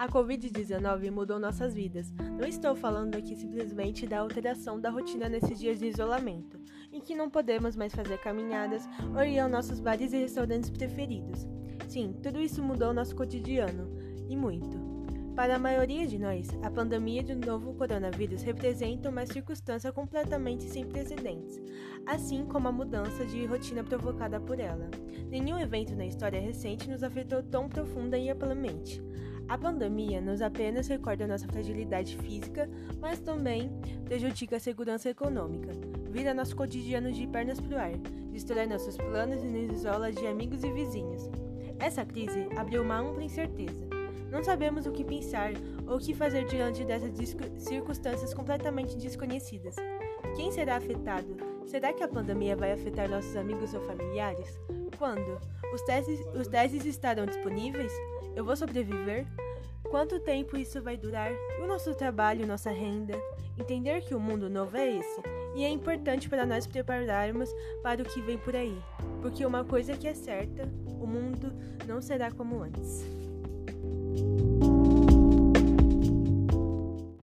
A Covid-19 mudou nossas vidas. Não estou falando aqui simplesmente da alteração da rotina nesses dias de isolamento, em que não podemos mais fazer caminhadas ou ir aos nossos bares e restaurantes preferidos. Sim, tudo isso mudou nosso cotidiano, e muito. Para a maioria de nós, a pandemia do novo coronavírus representa uma circunstância completamente sem precedentes, assim como a mudança de rotina provocada por ela. Nenhum evento na história recente nos afetou tão profunda e amplamente. A pandemia nos apenas recorda nossa fragilidade física, mas também prejudica a segurança econômica, vira nosso cotidiano de pernas pro ar, destrói nossos planos e nos isola de amigos e vizinhos. Essa crise abriu uma ampla incerteza. Não sabemos o que pensar ou o que fazer diante dessas circunstâncias completamente desconhecidas. Quem será afetado? Será que a pandemia vai afetar nossos amigos ou familiares? Quando? Os testes, os testes estarão disponíveis? Eu vou sobreviver? Quanto tempo isso vai durar? O nosso trabalho, nossa renda? Entender que o mundo novo é esse, e é importante para nós prepararmos para o que vem por aí, porque uma coisa que é certa, o mundo não será como antes.